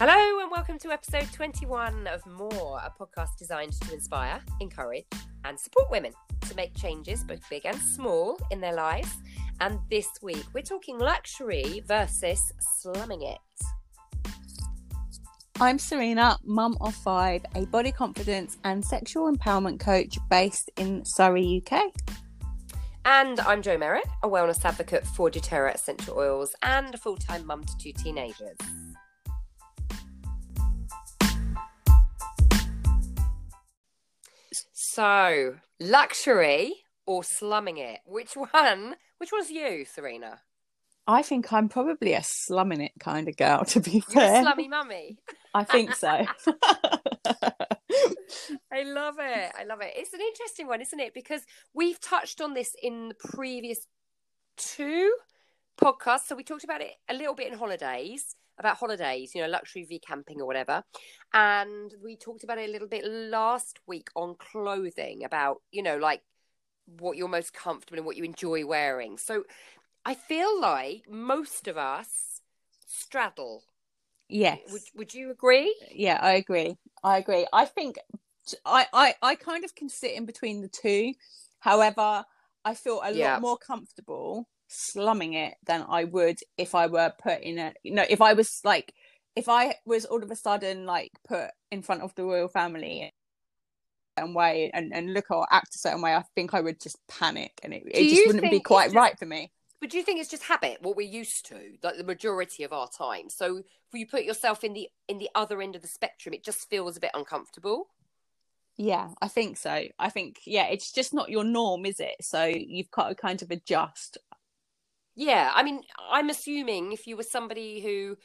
Hello, and welcome to episode 21 of More, a podcast designed to inspire, encourage, and support women to make changes, both big and small, in their lives. And this week, we're talking luxury versus slumming it. I'm Serena, mum of five, a body confidence and sexual empowerment coach based in Surrey, UK. And I'm Jo Merritt, a wellness advocate for doTERRA essential oils and a full time mum to two teenagers. So, luxury or slumming it? Which one? Which one's you, Serena? I think I'm probably a slumming it kind of girl, to be You're fair. a slummy mummy. I think so. I love it. I love it. It's an interesting one, isn't it? Because we've touched on this in the previous two podcasts. So we talked about it a little bit in holidays, about holidays, you know, luxury v camping or whatever. And we talked about it a little bit last week on clothing, about, you know, like what you're most comfortable and what you enjoy wearing. So I feel like most of us straddle. yes. Would would you agree? Yeah, I agree. I agree. I think I, I, I kind of can sit in between the two. However, I feel a Yeah. lot more comfortable slumming it than I would if I were put in a you know, if I was like if I was all of a sudden like put in front of the royal family a certain way and, and look or act a certain way, I think I would just panic and it, it just wouldn't be quite just- right for me. But do you think it's just habit, what we're used to, like the majority of our time? So if you put yourself in the in the other end of the spectrum, it just feels a bit uncomfortable. Yeah, I think so. I think yeah, it's just not your norm, is it? So you've got to kind of adjust. Yeah, I mean, I'm assuming if you were somebody who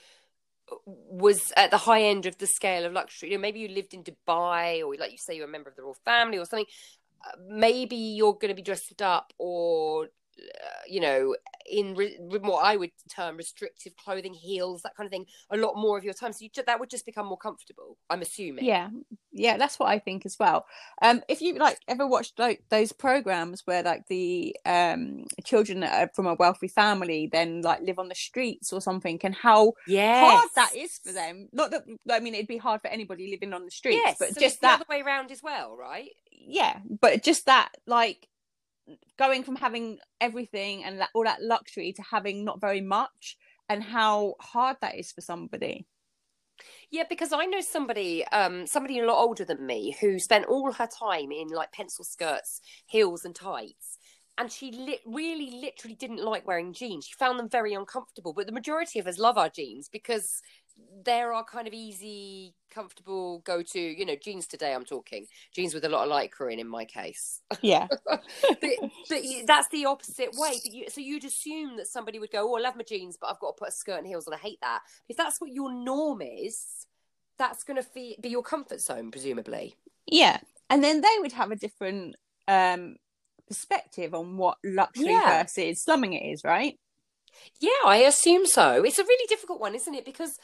was at the high end of the scale of luxury, you know, maybe you lived in Dubai, or like you say, you're a member of the royal family or something. uh, Maybe you're going to be dressed up, or uh, you know, in re- what I would term restrictive clothing, heels, that kind of thing, a lot more of your time. So you, that would just become more comfortable. I'm assuming. Yeah, yeah, that's what I think as well. Um, if you like ever watched like those programs where like the um children that are from a wealthy family then like live on the streets or something, and how Yes. hard that is for them. Not that I mean it'd be hard for anybody living on the streets, Yes, but so just the that other way around as well, right? yeah but just that like going from having everything and that, all that luxury to having not very much and how hard that is for somebody Yeah, because I know somebody, um, somebody a lot older than me, who spent all her time in like pencil skirts, heels, and tights, and she li- really, literally didn't like wearing jeans. She found them very uncomfortable. But the majority of us love our jeans because they're kind of easy, comfortable go-to. You know, jeans today. I'm talking jeans with a lot of lycra in, in my case. yeah but, but that's the opposite way. But you, so you'd assume that somebody would go, "Oh, I love my jeans, but I've got to put a skirt and heels, and I hate that." If that's what your norm is, that's going to be, be your comfort zone, presumably. yeah and then they would have a different um perspective on what luxury Yeah. versus slumming it is right Yeah, I assume so. It's a really difficult one, isn't it? Because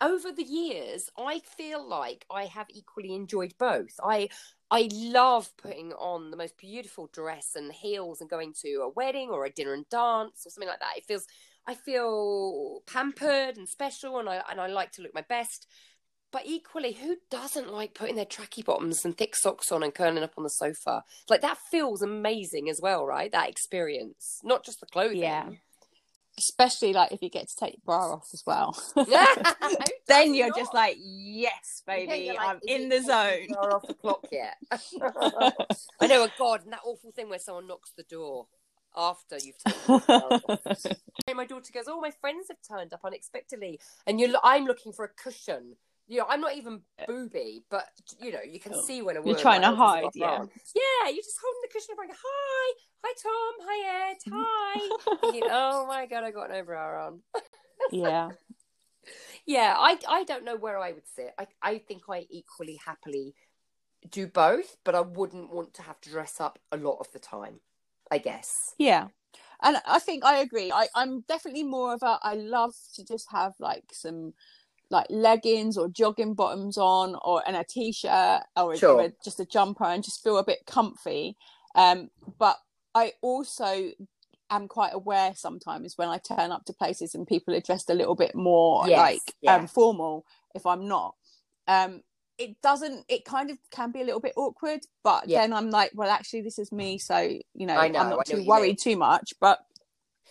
over the years, I feel like I have equally enjoyed both. I I love putting on the most beautiful dress and heels and going to a wedding or a dinner and dance or something like that. It feels I feel pampered and special and I and I like to look my best. But equally, who doesn't like putting their tracky bottoms and thick socks on and curling up on the sofa? Like that feels amazing as well, right? That experience, not just the clothing. Yeah. Especially like if you get to take your bra off as well Who then you're not? just like yes baby you're like, i'm in the zone the hour off the clock yet. I know, a God, and that awful thing where someone knocks the door after you've taken the hour off. And my daughter goes, "Oh, my friends have turned up unexpectedly, and you're, I'm looking for a cushion." You know, I'm not even uh, booby, but you know, you can Oh. see when a You're trying to hide, yeah. around. yeah. You're just holding the cushion and going, "Hi, hi, Tom, hi, Ed, hi." Thinking, oh my God, I got an overhour on. yeah Yeah, I I don't know where I would sit. I I think I equally happily do both, but I wouldn't want to have to dress up a lot of the time. I guess. Yeah. And I think I agree. I, I'm definitely more of a I love to just have like some like leggings or jogging bottoms on or and a t-shirt or, Sure. or just a jumper and just feel a bit comfy. Um but I also am quite aware sometimes when I turn up to places and people are dressed a little bit more Yes, like yeah. um formal if I'm not. Um, it doesn't. It kind of can be a little bit awkward, but Yeah. then I'm like, well, actually, this is me, so you know, know, I'm not too worried too much. But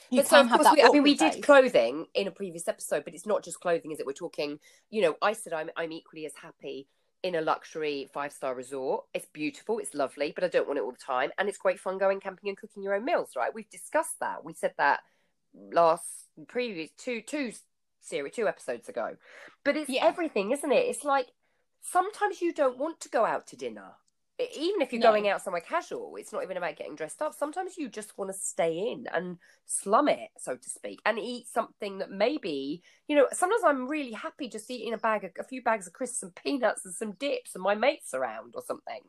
you but so of course, we, I mean, we did clothing in a previous episode, but it's not just clothing, is it? We're talking, you know, I said I'm I'm equally as happy in a luxury five star resort. It's beautiful, it's lovely, but I don't want it all the time, and it's great fun going camping and cooking your own meals. Right? We've discussed that. We said that last previous two two series two episodes ago, but it's Yeah. everything, isn't it? It's like sometimes you don't want to go out to dinner. Even if you're No. going out somewhere casual, it's not even about getting dressed up. Sometimes you just want to stay in and slum it, so to speak, and eat something that maybe, you know, sometimes I'm really happy just eating a bag of, a few bags of crisps and peanuts and some dips and my mates around or something.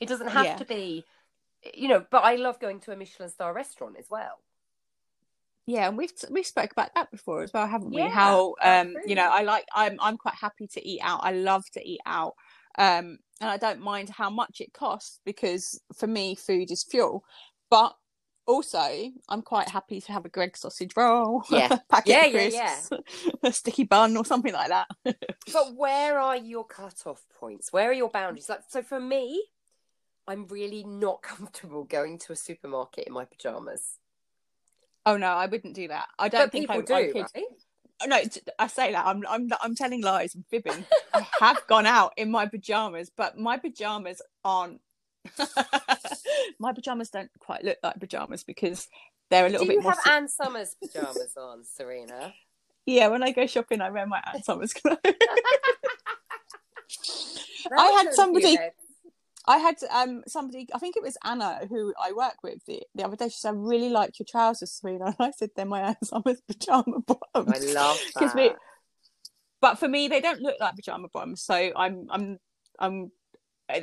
It doesn't have Yeah. to be, you know, but I love going to a Michelin star restaurant as well. Yeah, and we've we spoke about that before as well, haven't we? Yeah, How um, you know. I like I'm I'm quite happy to eat out. I love to eat out. Um, and I don't mind how much it costs because for me food is fuel. But also I'm quite happy to have a Greggs sausage roll, Yeah. packet Yeah, of yeah, yeah. a sticky bun or something like that. But where are your cut-off points? Where are your boundaries? Like, so for me, I'm really not comfortable going to a supermarket in my pajamas. oh no, I wouldn't do that. I don't But think people I, do, I could. right? No I say that i'm i'm i'm telling lies i'm fibbing i have gone out in my pajamas but my pajamas aren't my pajamas don't quite look like pajamas because they're a little Do bit you more have Ann Summers pajamas on, Serena? yeah when i go shopping i wear my Ann Summers clothes I had somebody- you head. I had um somebody i think it was anna who i work with the, the other day she said i really liked your trousers Serena and i said they're my Summers pajama bottoms I love that. we- but for me they don't look like pajama bottoms so i'm i'm i'm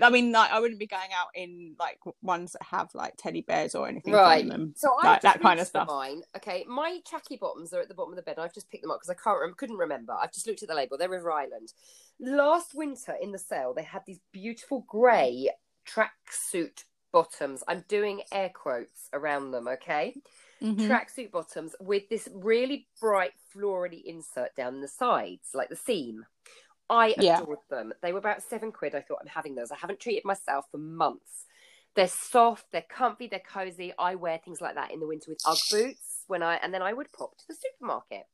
i mean like i wouldn't be going out in like ones that have like teddy bears or anything Right. on them So I like that kind of stuff Mine, okay. My tracky bottoms are at the bottom of the bed. I've just picked them up because I can't, rem- couldn't remember. I've just looked at the label. They're River Island. Last winter in the sale, they had these beautiful grey tracksuit bottoms. I'm doing air quotes around them. Okay, Mhm. tracksuit bottoms with this really bright florally insert down the sides, like the seam. I Yeah. adored them. They were about seven quid. I thought I'm having those. I haven't treated myself for months. They're soft, they're comfy, they're cozy. I wear things like that in the winter with UGG boots when I and then I would pop to the supermarket.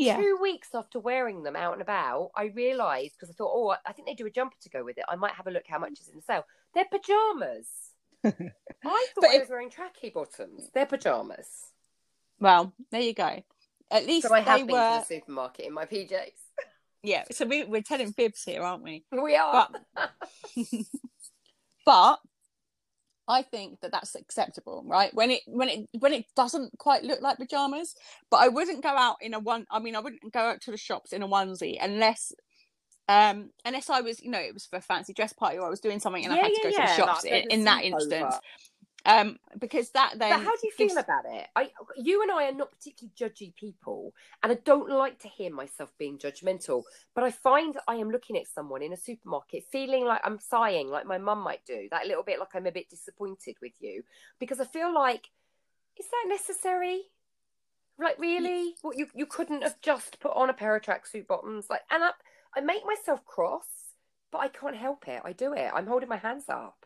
Yeah Two weeks after wearing them out and about, I realised because I thought, oh, I think they do a jumper to go with it. I might have a look how much is in the sale. They're pajamas. I thought But I if- was wearing tracky bottoms. They're pajamas. well there you go at least So I have they been were to the supermarket in my PJs. yeah so we, we're telling fibs here aren't we We are. but I think that that's acceptable, right? When it when it when it doesn't quite look like pajamas, but I wouldn't go out in a one. I mean, I wouldn't go out to the shops in a onesie unless, um, unless I was, you know, it was for a fancy dress party or I was doing something and I had to yeah, go to the shops in, in that instance. Um, because that then. but how do you feel gives- about it? I, you and I are not particularly judgy people, and I don't like to hear myself being judgmental. But I find I am looking at someone in a supermarket, feeling like I'm sighing, like my mum might do, that little bit like I'm a bit disappointed with you, because I feel like, is that necessary? Like really, what you you couldn't have just put on a pair of tracksuit bottoms, like, and I, I make myself cross, but I can't help it. I do it. I'm holding my hands up.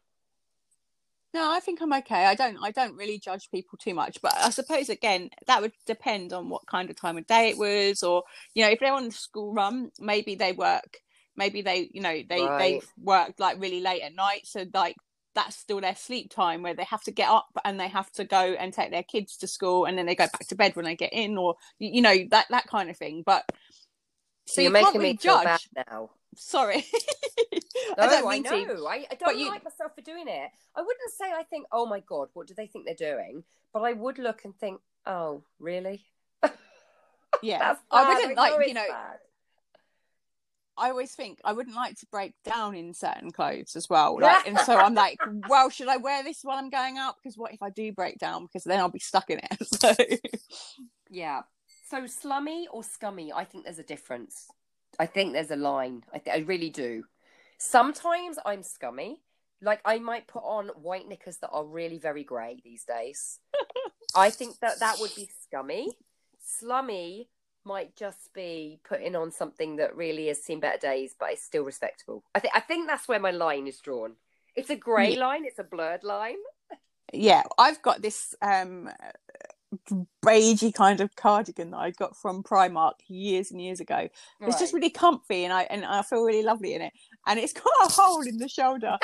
No, I think I'm okay. I don't I don't really judge people too much, but I suppose again that would depend on what kind of time of day it was, or you know if they're on the school run, maybe they work, maybe they you know they Right. they've worked like really late at night, so like that's still their sleep time where they have to get up and they have to go and take their kids to school and then they go back to bed when they get in, or you know that that kind of thing. But So, so you're you can't making really me judge. now. Sorry, No, I I, don't mean know. to. I, I don't you- like myself for doing it. I wouldn't say I think, oh my god, what do they think they're doing? But I would look and think, oh, really? Yeah, I wouldn't like you know. bad. I always think I wouldn't like to break down in certain clothes as well. Like, and so I'm like, well, should I wear this while I'm going out? Because what if I do break down? Because then I'll be stuck in it. So Yeah. So slummy or scummy? I think there's a difference. I think there's a line. I, th- I really do. Sometimes I'm scummy. Like I might put on white knickers that are really very grey these days. I think that that would be scummy. Slummy, might just be putting on something that really has seen better days, but is still respectable. I think I think that's where my line is drawn. It's a grey Yeah. line. It's a blurred line. yeah i've got this um beigey kind of cardigan that i got from primark years and years ago it's just really comfy and i and i feel really lovely in it and it's got a hole in the shoulder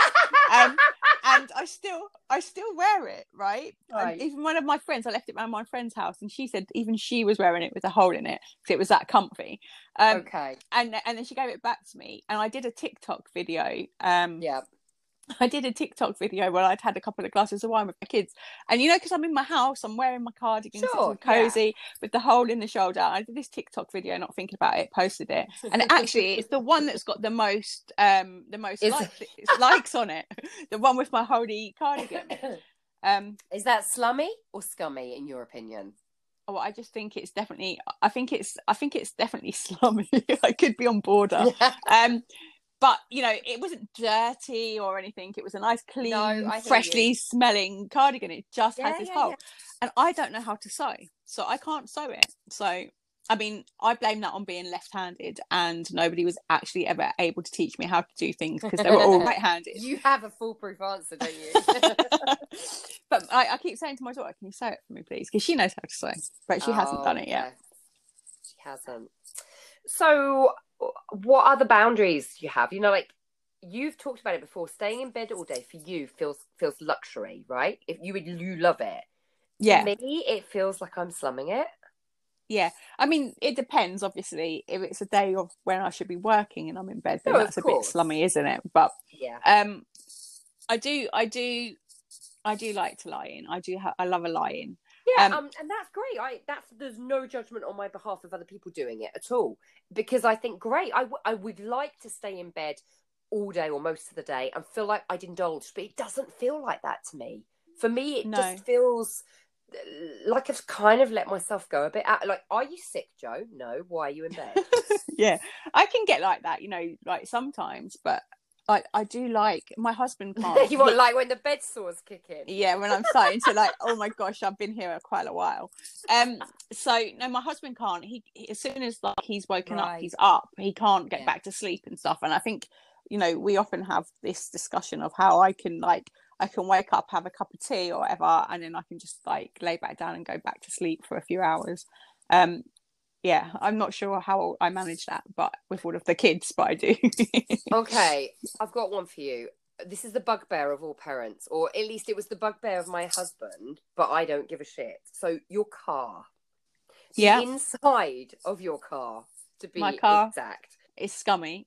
um, and i still i still wear it right And Right. even one of my friends i left it around my friend's house and she said even she was wearing it with a hole in it because it was that comfy um okay. and and then she gave it back to me and i did a tiktok video um Yeah. I did a TikTok video where I'd had a couple of glasses of wine with my kids, and you know, because I'm in my house, I'm wearing my cardigan, Sure, yeah. cozy with the hole in the shoulder. I did this TikTok video, not thinking about it, posted it, and actually, it's the one that's got the most, um, the most likes, likes on it, the one with my holy cardigan. Um, is that slummy or scummy in your opinion? oh, I just think it's definitely, I think it's, I think it's definitely slummy. I could be on border. Um, but you know, it wasn't dirty or anything. It was a nice, clean, I hear you. freshly smelling cardigan. It just Yeah, has this yeah, hole, yeah. and I don't know how to sew, so I can't sew it. So, I mean, I blame that on being left-handed, and nobody was actually ever able to teach me how to do things because they were all right-handed. You have a foolproof answer, don't you? but I, I keep saying to my daughter, "Can you sew it for me, please?" Because she knows how to sew, but she hasn't Oh, done it yet. She hasn't. So, what are the boundaries you have? You know, like you've talked about it before. Staying in bed all day for you feels feels luxury, right? If you would, you love it. Yeah, For me, it feels like I'm slumming it. Yeah, I mean, it depends. Obviously, if it's a day of when I should be working and I'm in bed, then of that's a bit slummy, isn't it? But Yeah. um, I do, I do, I do like to lie in. I do, ha- I love a lie in. Yeah, Um, um, and that's great. I that's there's no judgment on my behalf of other people doing it at all because I think great. I, w- I would like to stay in bed all day or most of the day and feel like I'd indulge, but it doesn't feel like that to me. For me, it No. just feels uh, like I've kind of let myself go a bit out. Like, are you sick, Jo? No. Why are you in bed? yeah, I can get like that, you know, like sometimes, but I, I do like my husband can't. you want like when the bed sores kick in? yeah when i'm starting to like oh my gosh i've been here quite a while um so no my husband can't he, he- as soon as like he's woken up he's up he can't get Yeah. back to sleep and stuff and i think you know we often have this discussion of how i can like i can wake up have a cup of tea or whatever and then i can just like lay back down and go back to sleep for a few hours um yeah i'm not sure how i manage that but with all of the kids but i do Okay, I've got one for you. This is the bugbear of all parents, or at least it was the bugbear of my husband, but I don't give a shit. So, your car. The Yeah. inside of your car, to be My car. exact. it's scummy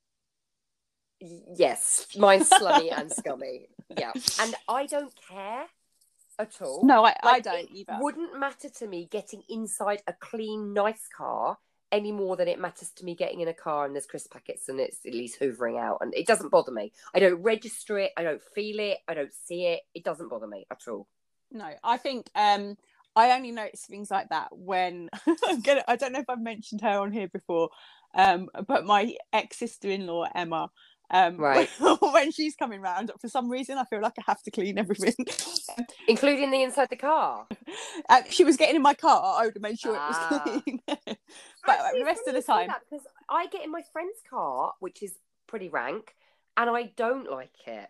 Yes, mine's slummy and scummy. Yeah. And I don't care at all. no i, I don't it either wouldn't matter to me getting inside a clean, nice car any more than it matters to me getting in a car and there's crisp packets and it's at least hoovering out. And it doesn't bother me. I don't register it. I don't feel it. I don't see it. It doesn't bother me at all. No, I think um I only notice things like that when I'm gonna I don't know if I've mentioned her on here before, um, but my ex sister in law Emma, um Right. when she's coming round, for some reason I feel like I have to clean everything. Including the inside the car. uh, she was getting in my car, I would have made sure it Ah. was clean. but Actually, the rest of the time, because I get in my friend's car, which is pretty rank, and I don't like it.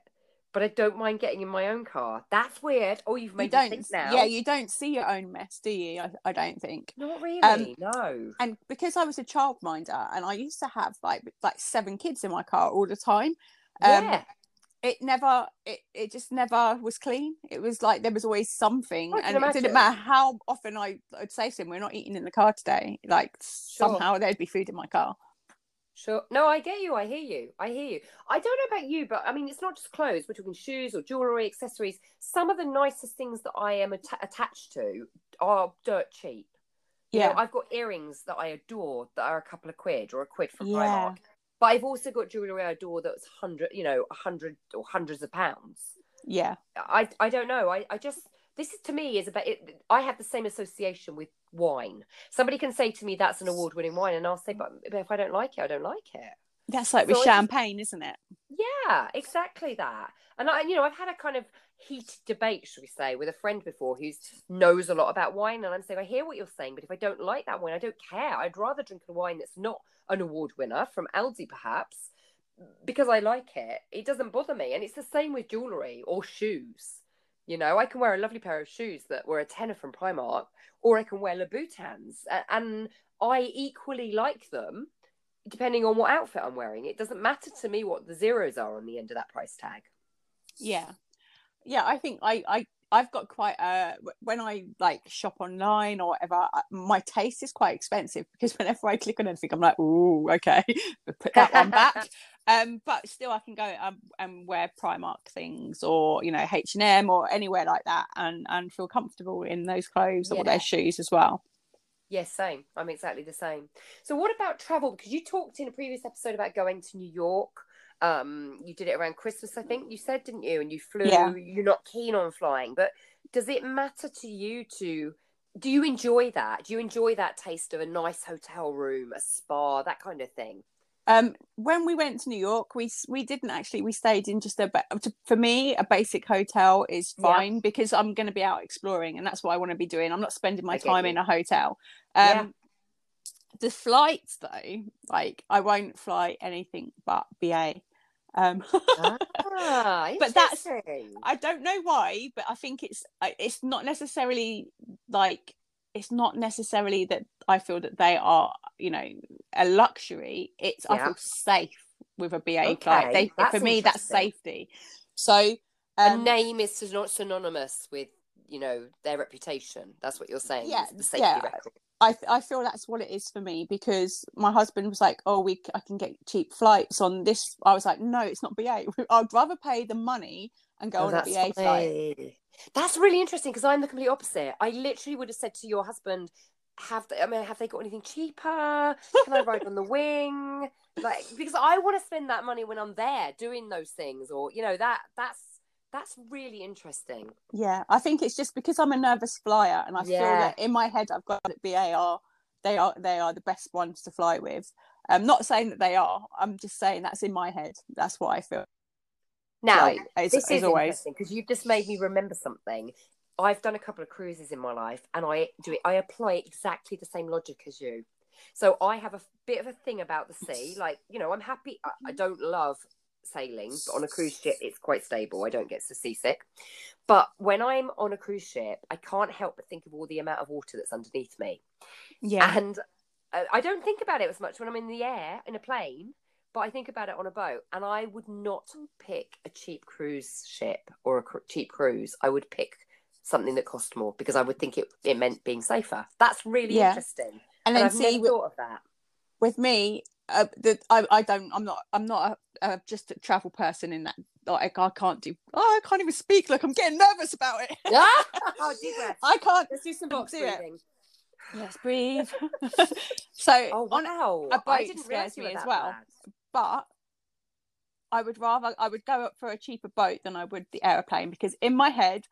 But I don't mind getting in my own car. That's weird. Oh, you've made me don't think now. yeah, you don't see your own mess, do you? I, I don't think. Not really. Um, no. and because I was a childminder and I used to have like like seven kids in my car all the time. Um, yeah. it never it, it just never was clean it was like there was always something and it didn't matter how often I, i'd say to him we're not eating in the car today like somehow there'd be food in my car Sure. No, I get you. I hear you. I hear you. I don't know about you, but I mean, it's not just clothes. We're talking shoes or jewelry, accessories. Some of the nicest things that I am atta- attached to are dirt cheap. You know, yeah I've got earrings that I adore that are a couple of quid or a quid from Yeah. Primark. But I've also got jewelry I adore that's hundred, you know, a hundred or hundreds of pounds. yeah I I don't know. I I just this is to me is about it. I have the same association with wine. Somebody can say to me that's an award-winning wine, and I'll say, but, if I don't like it, I don't like it. that's like with So just- champagne isn't it Yeah, exactly that. And I, you know, I've had a kind of heated debate, should we say, with a friend before who knows a lot about wine, and I'm saying, I hear what you're saying, but if I don't like that wine, I don't care. I'd rather drink a wine that's not an award winner from Aldi, perhaps, because I like it. It doesn't bother me, and it's the same with jewelry or shoes. You know, I can wear a lovely pair of shoes that were a tenner from Primark, or I can wear Louboutins, and I equally like them depending on what outfit I'm wearing. It doesn't matter to me what the zeros are on the end of that price tag. Yeah, yeah. I think I I I've got quite uh, a when I like shop online or whatever. My taste is quite expensive because whenever I click on anything, I'm like, oh, okay, put that one back. um, but still, I can go um, and wear Primark things or you know H and M or anywhere like that, and and feel comfortable in those clothes yeah. or their shoes as well. Yes, same. I'm exactly the same. So, what about travel? Because you talked in a previous episode about going to New York. Um, you did it around Christmas, I think you said, didn't you? And you flew. Yeah. You're not keen on flying, but does it matter to you to? Do you enjoy that? Do you enjoy that taste of a nice hotel room, a spa, that kind of thing? Um, when we went to New York, we we didn't actually. We stayed in just a. For me, a basic hotel is fine yeah. because I'm going to be out exploring, and that's what I want to be doing. I'm not spending my time you. in a hotel. Um, yeah. The flights, though, like I won't fly anything but BA. Um, ah, but that's I don't know why, but I think it's it's not necessarily like it's not necessarily that I feel that they are, you know, a luxury. It's yeah. I feel safe with a BA okay. flight. They, for me, that's safety. So um, a name is not synonymous with you know their reputation. That's what you're saying. Yeah, the safety yeah. record. I, I feel that's what it is for me because my husband was like, "Oh, we I can get cheap flights on this." I was like, "No, it's not BA. I'd rather pay the money and go oh, on a BA funny. flight." That's really interesting because I'm the complete opposite. I literally would have said to your husband, "Have they? I mean, have they got anything cheaper? Can I ride on the wing? Like, because I want to spend that money when I'm there doing those things, or you know, that that's that's really interesting. Yeah, I think it's just because I'm a nervous flyer, and I yeah. feel that in my head I've got that BAR. They are they are the best ones to fly with. I'm not saying that they are. I'm just saying that's in my head. That's what I feel. Now, as, this as is always. interesting because you've just made me remember something. I've done a couple of cruises in my life, and I do it. I apply exactly the same logic as you. So I have a bit of a thing about the sea. Like you know, I'm happy. I, I don't love sailing, but on a cruise ship, it's quite stable. I don't get so seasick. But when I'm on a cruise ship, I can't help but think of all the amount of water that's underneath me. Yeah. And uh, I don't think about it as much when I'm in the air in a plane but I think about it on a boat, and I would not pick a cheap cruise ship or a cr- cheap cruise. I would pick something that cost more because I would think it, it meant being safer. That's really yeah. interesting. And, and then I've see, never thought of that. With me, uh, the, I, I don't. I'm not. I'm not a, a, just a travel person in that. Like I can't do. Oh, I can't even speak. Like I'm getting nervous about it. oh. I can't. Let's do some box breathing. It. Yes, breathe. so oh, wow. on a boat scares me as well. Bad but I would rather I would go up for a cheaper boat than I would the aeroplane because in my head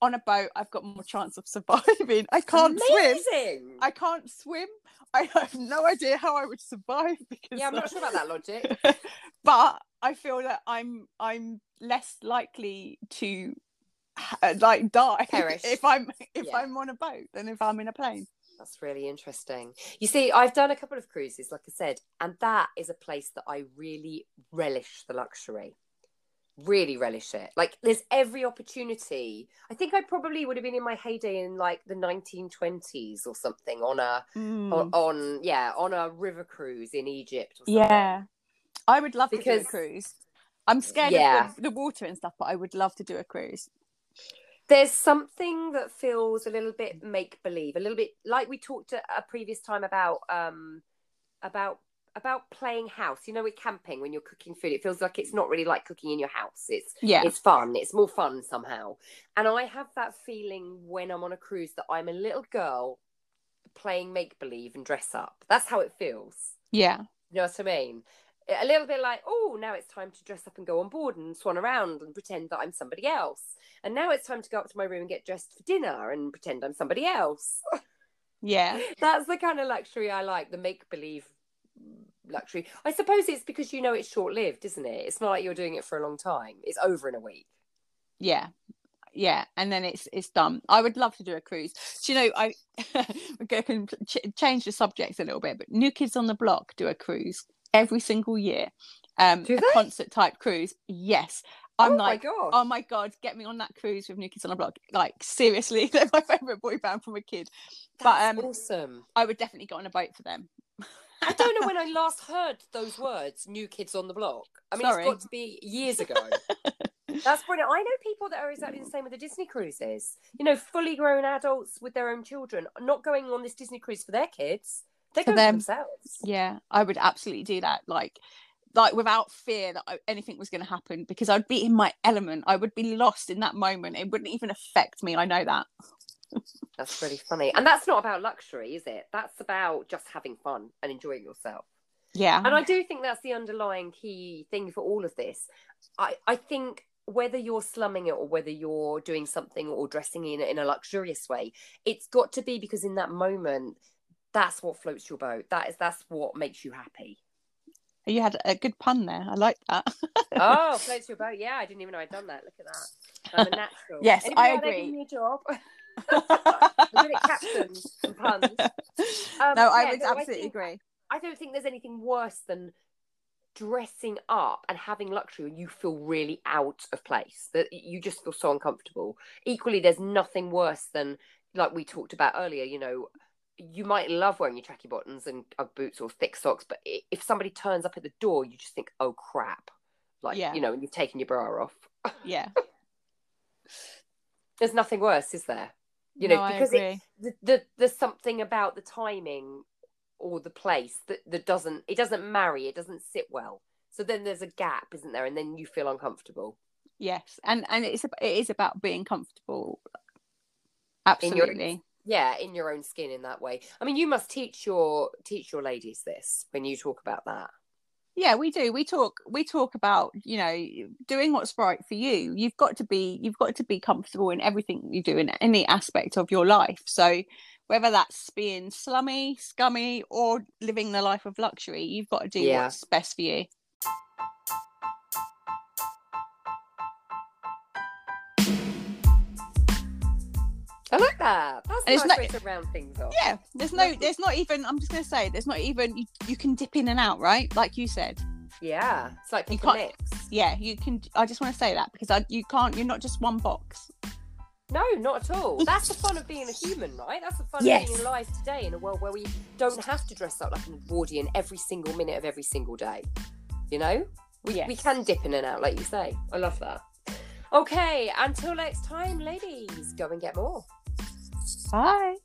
on a boat I've got more chance of surviving. I can't Amazing. swim. I can't swim. I have no idea how I would survive because Yeah, I'm not sure about that logic. but I feel that I'm I'm less likely to uh, like die Perish. if I'm if yeah. I'm on a boat than if I'm in a plane. That's really interesting. You see, I've done a couple of cruises, like I said, and that is a place that I really relish the luxury. Really relish it. Like, there's every opportunity. I think I probably would have been in my heyday in like the 1920s or something on a mm. on, on, yeah on a river cruise in Egypt. Yeah, I would love because, to do a cruise. I'm scared yeah. of the, the water and stuff, but I would love to do a cruise there's something that feels a little bit make believe, a little bit like we talked a, a previous time about um about about playing house. You know, with camping when you're cooking food, it feels like it's not really like cooking in your house. It's yeah, it's fun. It's more fun somehow. And I have that feeling when I'm on a cruise that I'm a little girl playing make believe and dress up. That's how it feels. Yeah. You know what I mean? A little bit like, oh, now it's time to dress up and go on board and swan around and pretend that I'm somebody else. And now it's time to go up to my room and get dressed for dinner and pretend I'm somebody else. Yeah. That's the kind of luxury I like, the make believe luxury. I suppose it's because you know it's short lived, isn't it? It's not like you're doing it for a long time, it's over in a week. Yeah. yeah, and then it's it's done. I would love to do a cruise. Do you know, I we're going to ch- change the subject a little bit, but New Kids on the Block do a cruise every single year, um, concert type cruise. Yes, I'm oh like, my god. oh my god, get me on that cruise with New Kids on the Block. Like seriously, they're my favorite boy band from a kid. but, um, awesome. I would definitely get on a boat for them. I don't know when I last heard those words, new kids on the block. I mean, Sorry. it's got to be years ago. That's brilliant. I know people that are exactly the same with the Disney cruises. You know, fully grown adults with their own children, not going on this Disney cruise for their kids. They're For them. themselves. Yeah, I would absolutely do that. Like, like without fear that I, anything was going to happen because I'd be in my element. I would be lost in that moment. It wouldn't even affect me. I know that. That's really funny. And that's not about luxury, is it? That's about just having fun and enjoying yourself. Yeah. And I do think that's the underlying key thing for all of this. I, I think whether you're slumming it or whether you're doing something or dressing in in a luxurious way, it's got to be because in that moment, that's what floats your boat. That is that's what makes you happy. You had a good pun there. I like that. Oh, floats your boat. Yeah, I didn't even know I'd done that. Look at that. I'm a natural. Yes, Anybody I agree. me a job? I'm good at captions and puns. Um, no, I yeah, would no, I absolutely think- agree. I don't think there's anything worse than dressing up and having luxury when you feel really out of place that you just feel so uncomfortable equally there's nothing worse than like we talked about earlier you know you might love wearing your tracky bottoms and Ugg boots or thick socks but if somebody turns up at the door you just think oh crap like Yeah. you know and you've taken your bra off Yeah. there's nothing worse is there you know no, I because it, the, the there's something about the timing or the place that, that doesn't it doesn't marry it doesn't sit well so then there's a gap isn't there and then you feel uncomfortable Yes, and and it's it is about being comfortable. Absolutely. Yeah in your own skin in that way. I mean you must teach your teach your ladies this when you talk about that. Yeah we do. We talk we talk about you know doing what's right for you. You've got to be you've got to be comfortable in everything you do in any aspect of your life. So whether that's being slummy scummy or living the life of luxury you've got to do Yeah. what's best for you i like that that's And it's nice not- way to round things off yeah there's no there's not even i'm just going to say there's not even you, you can dip in and out right like you said yeah it's like You can't- mix yeah you can i just want to say that because I, you can't you're not just one box No, not at all. That's the fun of being a human, right? That's the fun of Yes. being alive today in a world where we don't have to dress up like an Edwardian every single minute of every single day. You know? We, we can dip in and out, like you say. I love that. Okay, until next time, ladies, go and get more. Bye.